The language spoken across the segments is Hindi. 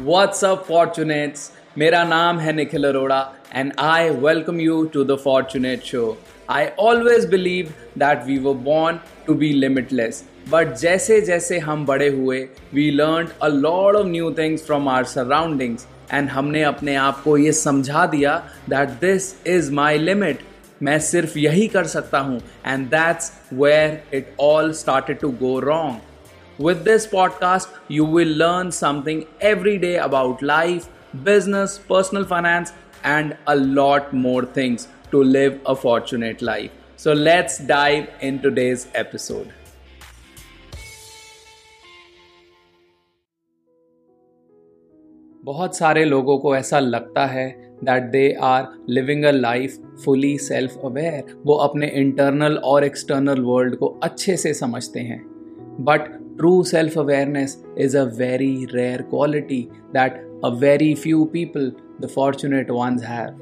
What's up, Fortunates? मेरा नाम है Nikhil Arora and I welcome you to the Fortunate show I always believe that we were born to be limitless but जैसे जैसे हम बड़े हुए we learn a lot of new things from our surroundings and हमने अपने आप को ये समझा दिया that this is my limit मैं सिर्फ़ यही कर सकता हूँ and that's where it all started to go wrong With this podcast, you will learn something every day about life, business, personal finance, and a lot more things to live a fortunate life. So let's dive in today's episode. बहुत सारे लोगों को ऐसा लगता है that they are living a life fully self aware वो अपने इंटरनल और एक्सटर्नल वर्ल्ड को अच्छे से समझते हैं but True self awareness is a very rare quality that a very few people, the fortunate ones, have.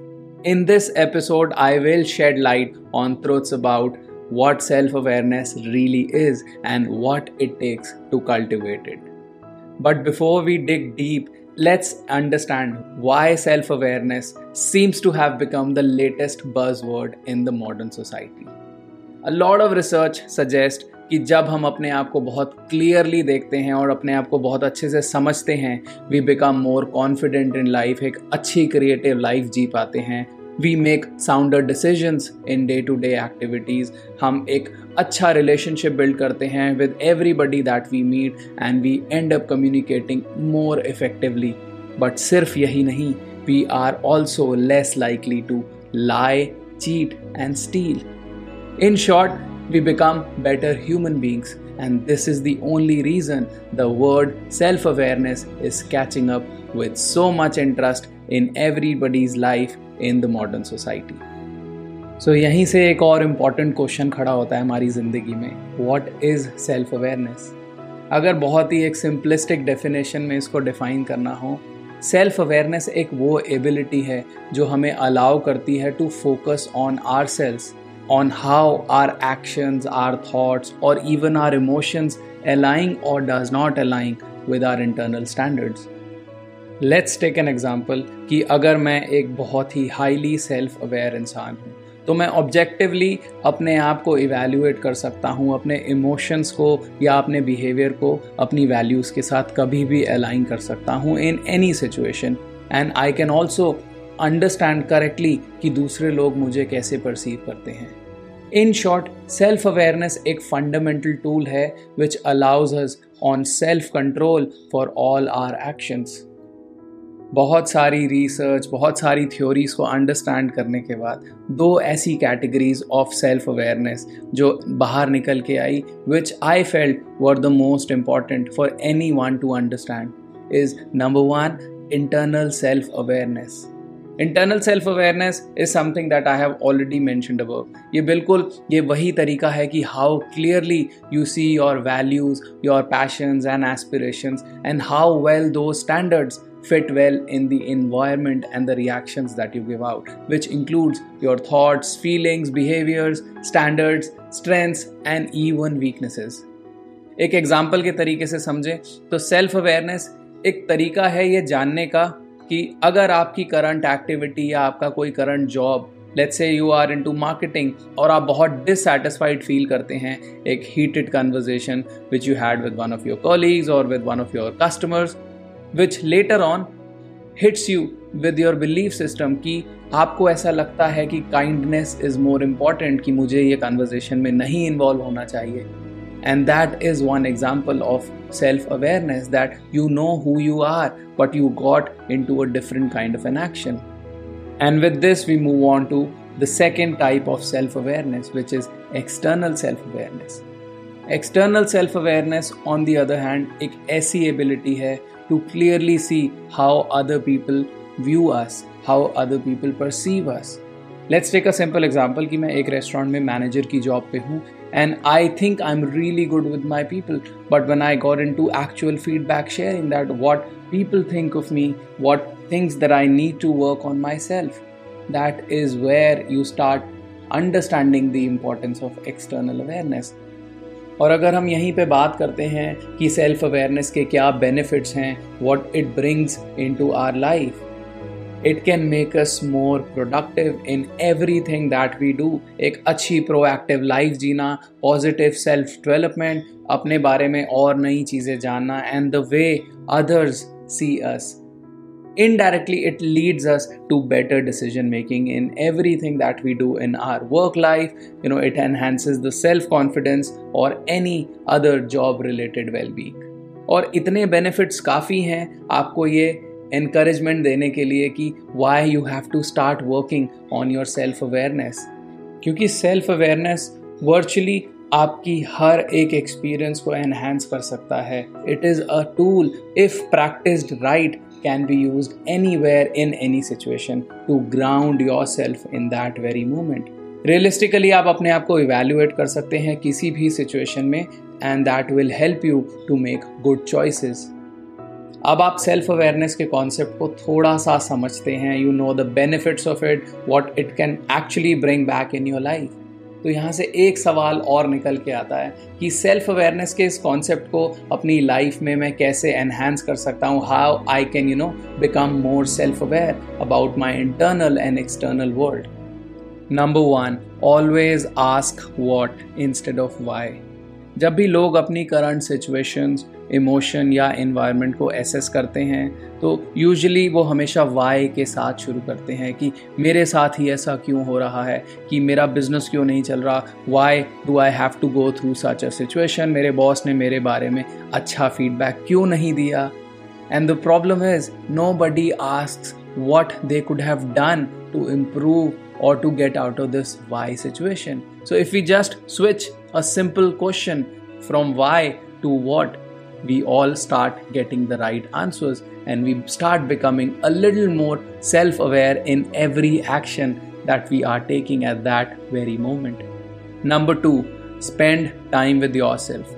In this episode, I will shed light on truths about what self awareness really is and what it takes to cultivate it. But before we dig deep, let's understand why self awareness seems to have become the latest buzzword in the modern society. A lot of research suggests कि जब हम अपने आप को बहुत क्लियरली देखते हैं और अपने आप को बहुत अच्छे से समझते हैं we become more confident in life एक अच्छी क्रिएटिव लाइफ जी पाते हैं। We make sounder decisions in day to day activities हम एक अच्छा रिलेशनशिप बिल्ड करते हैं with everybody that we meet and we end up communicating more effectively but सिर्फ़ यही नहीं we are also less likely to lie cheat and steal in short we become better human beings. And this is the only reason the word self awareness is catching up with so much interest in everybody's life in the modern society. So so, यहीं से एक और इंपॉर्टेंट क्वेश्चन खड़ा होता है हमारी ज़िंदगी में वॉट इज़ सेल्फ अवेयरनेस अगर बहुत ही एक सिंपलिस्टिक डेफिनेशन में इसको डिफाइन करना हो सेल्फ अवेयरनेस एक वो एबिलिटी है जो हमें अलाउ करती है to focus on ourselves on how our actions, our thoughts, or even our emotions align or does not align with our internal standards. Let's take an example कि अगर मैं एक बहुत ही हाईली सेल्फ अवेयर इंसान हूँ तो मैं ऑब्जेक्टिवली अपने आप को इवेल्यूएट कर सकता हूँ अपने इमोशंस को या अपने बिहेवियर को अपनी वैल्यूज़ के साथ कभी भी अलाइन कर सकता हूँ in any situation and I can also understand correctly कि दूसरे लोग मुझे कैसे परसीव करते हैं। इन शॉर्ट सेल्फ अवेयरनेस एक फंडामेंटल टूल है which allows us on self control for all our actions बहुत सारी रिसर्च बहुत सारी थ्योरीज को अंडरस्टैंड करने के बाद, दो ऐसी कैटेगरीज ऑफ़ सेल्फ अवेयरनेस जो बाहर निकल के आई which I felt were the most important for any one to understand is number one internal self awareness internal self awareness is something that I have already mentioned above ये बिल्कुल ये वही तरीका है कि how clearly you see your values your passions and aspirations and how well do standards fit well in the environment and the reactions that you give out, which includes your thoughts, feelings, behaviors, standards, strengths, and even weaknesses. एक एग्ज़ाम्पल के तरीके से समझें तो सेल्फ अवेयरनेस एक तरीका है ये जानने का कि अगर आपकी करंट एक्टिविटी या आपका कोई current job let's say you are into marketing और आप बहुत डिससेटिस्फाइड फील करते हैं एक heated conversation which you had with one of your colleagues और with one of your customers which later on hits you with your belief system कि आपको ऐसा लगता है कि काइंडनेस इज़ मोर इंपॉर्टेंट कि मुझे ये कन्वर्जेशन में नहीं इन्वॉल्व होना चाहिए। And that is one example of self awareness that you know who you are, but you got into a different kind of an action. And with this, we move on to the second type of self awareness, which is external self awareness. External self awareness, on the other hand, एक ऐसी ability है to clearly see how other people view us, how other people perceive us. Let's take a simple example कि मैं एक रेस्टोरेंट में मैनेजर की जॉब पे हूँ and I think I am really good with my people but when I got into actual feedback sharing that what people think of me what things there I need to work on myself that is where you start understanding the importance of external awareness और अगर हम यहीं पर बात करते हैं कि सेल्फ अवेयरनेस के क्या बेनिफिट्स हैं what it brings into our life it can make us more productive in everything that we do एक अच्छी प्रोएक्टिव लाइफ जीना पॉजिटिव सेल्फ डेवलपमेंट अपने बारे में और नई चीज़ें जानना and the way others see us indirectly it leads us to better decision making in everything that we do in our work life you know it enhances the self confidence or any other job related well being और इतने बेनिफिट्स काफ़ी हैं आपको ये एनकरेजमेंट देने के लिए कि why you have to start working on yourself awareness क्योंकि सेल्फ अवेयरनेस वर्चुअली आपकी हर एक एक्सपीरियंस को एनहेंस कर सकता है. It is a tool if practice right can be use anywhere in any situation to ground yourself in that very moment realistically आप अपने आप को इवेल्युएट कर सकते हैं किसी भी सिचुएशन में and that will help you to make good choices अब आप सेल्फ अवेयरनेस के कॉन्सेप्ट को थोड़ा सा समझते हैं you know the benefits of it what it can actually bring back in your life तो यहाँ से एक सवाल और निकल के आता है कि सेल्फ अवेयरनेस के इस कॉन्सेप्ट को अपनी लाइफ में मैं कैसे एनहेंस कर सकता हूँ? How I can you know become more self aware about my internal and external world number one always ask what instead of why जब भी लोग अपनी करंट सिचुएशंस इमोशन या इन्वायरमेंट को एसेस करते हैं तो यूजुअली वो हमेशा वाई के साथ शुरू करते हैं कि मेरे साथ ही ऐसा क्यों हो रहा है कि मेरा बिज़नेस क्यों नहीं चल रहा why do I have to go through such a situation मेरे बॉस ने मेरे बारे में अच्छा फीडबैक क्यों नहीं दिया and the problem is nobody ask what they could have done to improve or to get out of this why situation. So, if we just switch a simple question from why to what, we all start getting the right answers and we start becoming a little more self aware in every action that we are taking at that very moment. Number two, spend time with yourself.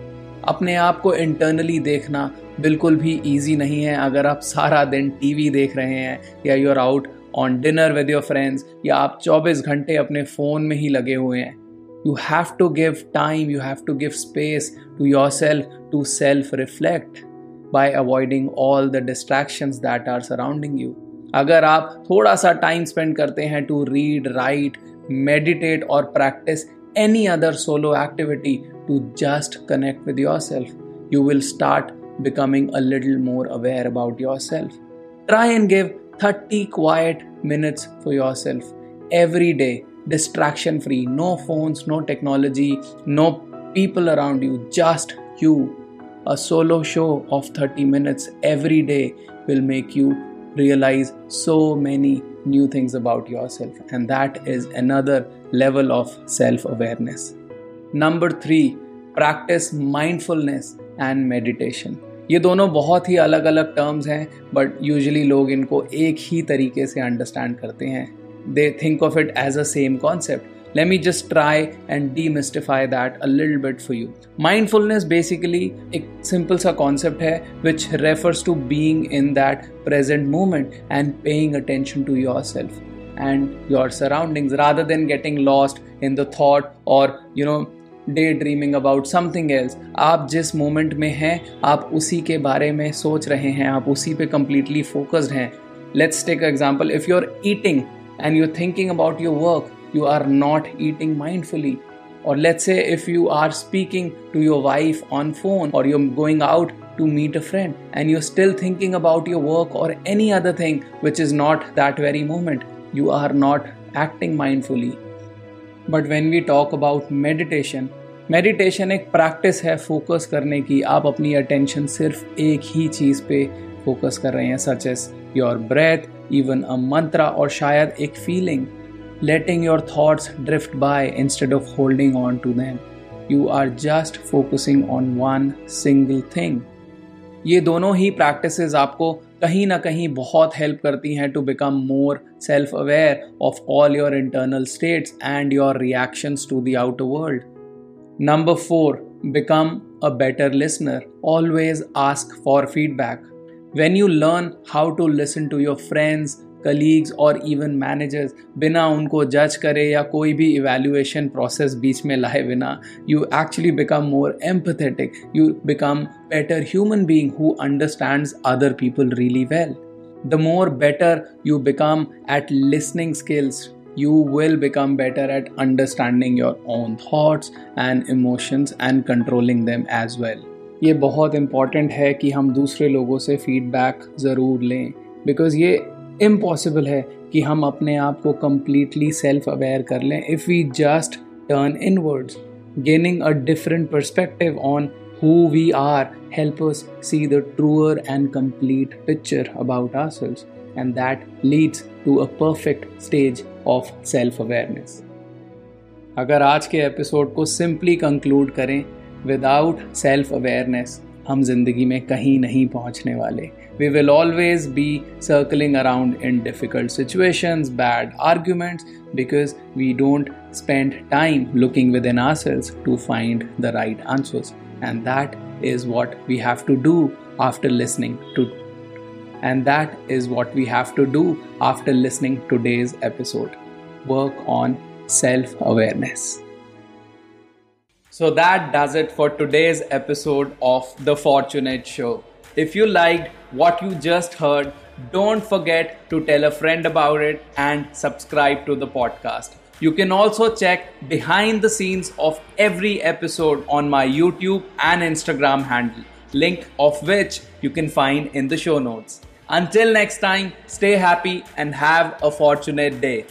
अपने आप को इंटरनली देखना बिल्कुल भी ईजी नहीं है अगर आप सारा दिन टीवी देख रहे हैं या you are out on dinner with your friends या आप 24 घंटे अपने फ़ोन में ही लगे हुए हैं you have to give time you have to give space to yourself to self reflect by avoiding all the distractions that are surrounding you अगर आप थोड़ा सा टाइम स्पेंड करते हैं टू रीड राइट मेडिटेट और practice any other solo activity to just connect with yourself, you will start becoming a little more aware about yourself. Try and give 30 quiet minutes for yourself every day distraction free, no phones, no technology, no people around you, just you. A solo show of 30 minutes every day will make you realize so many new things about yourself, and that is another level of self awareness. Number three, practice mindfulness and meditation. ये दोनों बहुत ही अलग अलग टर्म्स हैं बट यूजुअली लोग इनको एक ही तरीके से अंडरस्टैंड करते हैं they think of it as a same concept. Let me just try and demystify that a little bit for you. Mindfulness basically a simple sa concept hai which refers to being in that present moment and paying attention to yourself and your surroundings rather than getting lost in the thought or you know daydreaming about something else आप जिस मोमेंट में हैं आप उसी के बारे में सोच रहे हैं आप उसी पे कंप्लीटली फोकस्ड हैं let's take example if you are eating and you're thinking about your work, you are not eating mindfully. Or let's say if you are speaking to your wife on phone or you're going out to meet a friend and you're still thinking about your work or any other thing which is not that very moment, you are not acting mindfully. But when we talk about meditation, meditation एक प्रैक्टिस है फोकस करने की आप अपनी अटेंशन सिर्फ़ एक ही चीज़ पे फोकस कर रहे हैं such as Your breath even a mantra or shayad ek feeling, letting your thoughts drift by instead of holding on to them. You are just focusing on one single thing. ये दोनों ही प्रैक्टिसेस आपको कहीं ना कहीं बहुत हेल्प करती हैं to become more self aware of all your internal states and your reactions to the outer world number four become a better listener. Always ask for feedback. When you learn how to listen to your friends, colleagues और इवन मैनेजर्स बिना उनको जज करे या कोई भी इवेल्युएशन प्रोसेस बीच में लाए बिना you actually become more empathetic you become better human being who understand other people really well the more better you become at listening skills you will become better at understanding your own thoughts and emotions and controlling them as well. ये बहुत इंपॉर्टेंट है कि हम दूसरे लोगों से फीडबैक ज़रूर लें। बिकॉज़ ये इम्पॉसिबल है कि हम अपने आप को कम्प्लीटली सेल्फ अवेयर कर लें। If we just turn inwards gaining a different perspective on who we are, help us see the truer and complete picture about ourselves. And that leads to a perfect stage of self awareness अगर आज के एपिसोड को सिंपली कंक्लूड करें विदाउट सेल्फ अवेयरनेस हम ज़िंदगी में कहीं नहीं पहुँचने वाले। We will always be circling around in difficult situations bad arguments because we don't spend time looking within ourselves to find the right answers and that is what we have to do after listening to, and that is what we have to do after listening today's episode. Work on self awareness so that does it for today's episode of The Fortunate Show. If you liked what you just heard, don't forget to tell a friend about it and subscribe to the podcast. You can also check behind the scenes of every episode on my YouTube and Instagram handle, link of which you can find in the show notes. Until next time, stay happy and have a fortunate day.